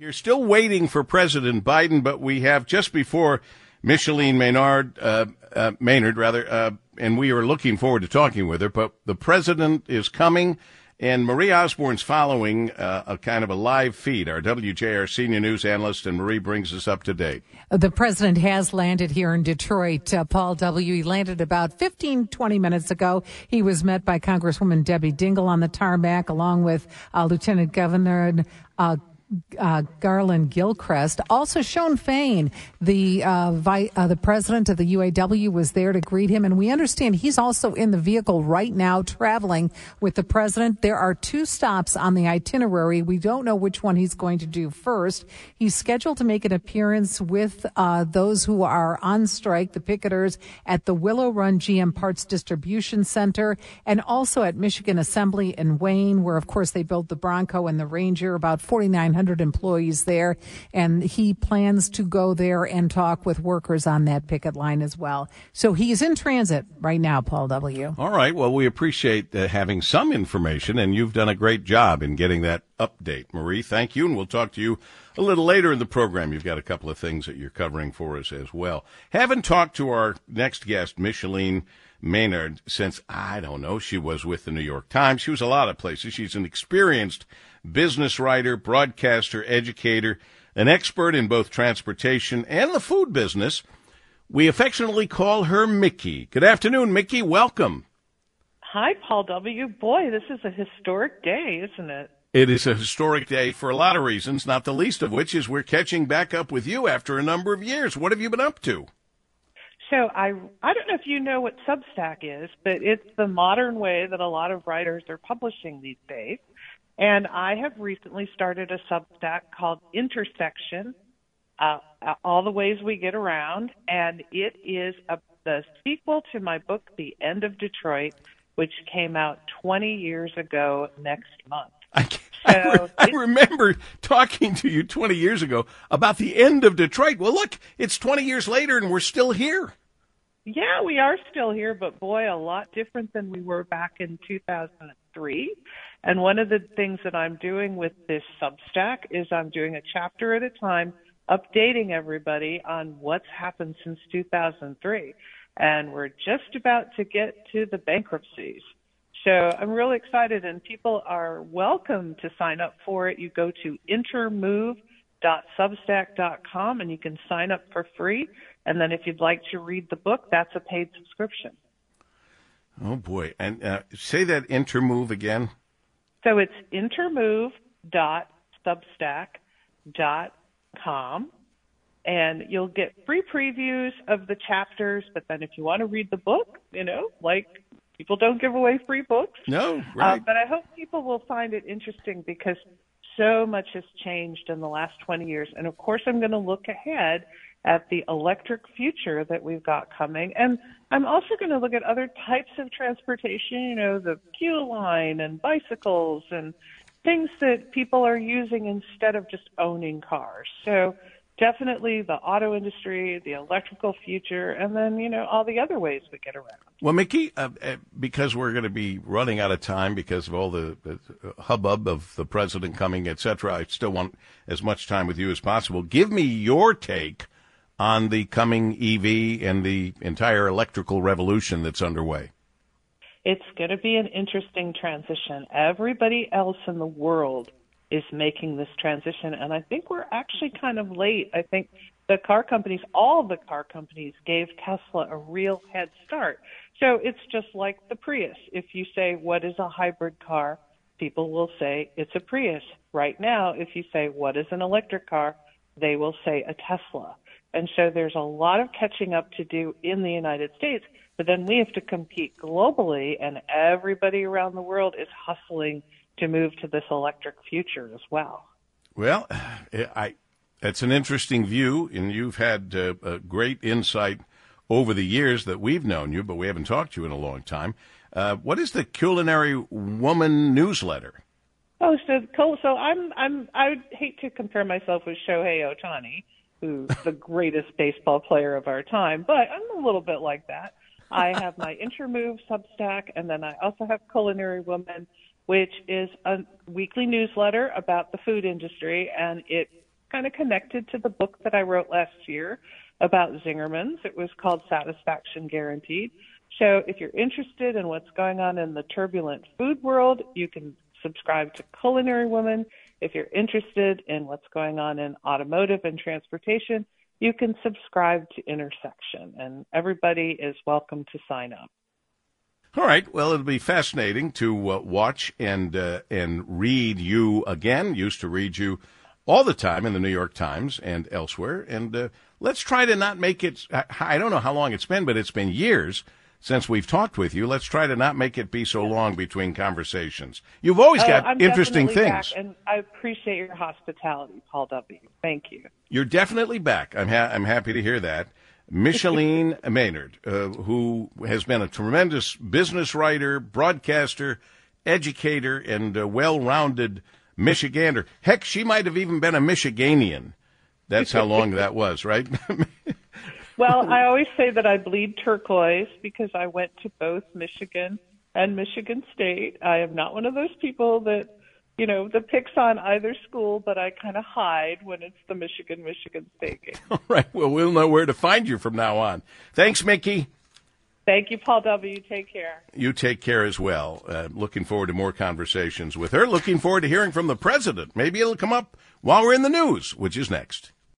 You're still waiting for President Biden, but we have just before Micheline Maynard, uh, uh, Maynard rather, uh, and we are looking forward to talking with her. But the president is coming, and Marie Osborne's following uh, a kind of a live feed. Our WJR senior news analyst, and Marie brings us up to date. The president has landed here in Detroit. Uh, Paul W. He landed about 15, 20 minutes ago. He was met by Congresswoman Debbie Dingell on the tarmac, along with uh, Lieutenant Governor uh, Garlin Gilchrist. Also, Shawn Fain, the uh, vi- uh, the president of the UAW, was there to greet him, and we understand he's also in the vehicle right now, traveling with the president. There are two stops on the itinerary. We don't know which one he's going to do first. He's scheduled to make an appearance with uh, those who are on strike, the picketers, at the Willow Run GM Parts Distribution Center, and also at Michigan Assembly in Wayne, where of course they built the Bronco and the Ranger. About forty nine 100 employees there, and he plans to go there and talk with workers on that picket line as well. So he's in transit right now, Paul W. All right. Well, we appreciate uh, having some information, and you've done a great job in getting that update. Marie, thank you, and we'll talk to you a little later in the program. You've got a couple of things that you're covering for us as well. Haven't talked to our next guest, Micheline Maynard, since, I don't know, she was with the New York Times. She was a lot of places. She's an experienced business writer, broadcaster, educator, an expert in both transportation and the food business. We affectionately call her Mickey. Good afternoon, Mickey. Welcome. Hi, Paul W. Boy, this is a historic day, isn't it? It is a historic day for a lot of reasons, not the least of which is we're catching back up with you after a number of years. What have you been up to? So I I don't know if you know what Substack is, but it's the modern way that a lot of writers are publishing these days. And I have recently started a Substack called Intersection, uh, all the ways we get around, and it is a, the sequel to my book, The End of Detroit, which came out 20 years ago next month. I, so I, re- I remember talking to you 20 years ago about the end of Detroit. Well, look, it's 20 years later and we're still here. Yeah, we are still here, but boy, a lot different than we were back in 2003. And one of the things that I'm doing with this Substack is I'm doing a chapter at a time, updating everybody on what's happened since 2003. And we're just about to get to the bankruptcies. So I'm really excited, and people are welcome to sign up for it. You go to intermove.substack.com and you can sign up for free. And then if you'd like to read the book, that's a paid subscription. Oh boy! And uh, say that intermove again. So it's intermove.substack.com. And you'll get free previews of the chapters. But then if you want to read the book, you know, like people don't give away free books. No, uh, right. Uh, but I hope people will find it interesting because so much has changed in the last 20 years. And of course, I'm going to look ahead at the electric future that we've got coming. And I'm also going to look at other types of transportation, you know, the Q line and bicycles and things that people are using instead of just owning cars. So definitely the auto industry, the electrical future, and then, you know, all the other ways we get around. Well, Mickey, uh, uh because we're going to be running out of time because of all the, hubbub of the president coming, et cetera, I still want as much time with you as possible. Give me your take – on the coming EV and the entire electrical revolution that's underway? It's going to be an interesting transition. Everybody else in the world is making this transition, and I think we're actually kind of late. I think the car companies, all the car companies, gave Tesla a real head start. So it's just like the Prius. If you say, What is a hybrid car? people will say it's a Prius. Right now, if you say, What is an electric car? they will say a Tesla. And so there's a lot of catching up to do in the United States, but then we have to compete globally, and everybody around the world is hustling to move to this electric future as well. Well, I, it's an interesting view, and you've had uh, a great insight over the years that we've known you, but we haven't talked to you in a long time. Uh, what is the Culinary Woman newsletter? Oh, so so I'm I'm I would hate to compare myself with Shohei Ohtani, who's the greatest baseball player of our time, but I'm a little bit like that. I have my Intermove Substack, and then I also have Culinary Woman, which is a weekly newsletter about the food industry, and it kind of connected to the book that I wrote last year about Zingerman's. It was called Satisfaction Guaranteed. So if you're interested in what's going on in the turbulent food world, you can subscribe to Culinary Woman. If you're interested in what's going on in automotive and transportation, you can subscribe to Intersection, and everybody is welcome to sign up. All right. Well, it'll be fascinating to uh, watch and uh, and read you again. Used to read you all the time in the New York Times and elsewhere. And uh, let's try to not make it. I don't know how long it's been, but it's been years since we've talked with you. Let's try to not make it be so long between conversations. You've always oh, got I'm interesting things. And I appreciate your hospitality, Paul W. Thank you. You're definitely back. I'm ha- I'm happy to hear that. Micheline Maynard, uh, who has been a tremendous business writer, broadcaster, educator, and a well-rounded Michigander. Heck, she might have even been a Michiganian. That's how long that was, right? well, I always say that I bleed turquoise because I went to both Michigan and Michigan State. I am not one of those people that, you know, that picks on either school, but I kind of hide when it's the Michigan Michigan State game. All right. Well, we'll know where to find you from now on. Thanks, Mickey. Thank you, Paul W. Take care. You take care as well. Uh, looking forward to more conversations with her. Looking forward to hearing from the president. Maybe it'll come up while we're in the news, which is next.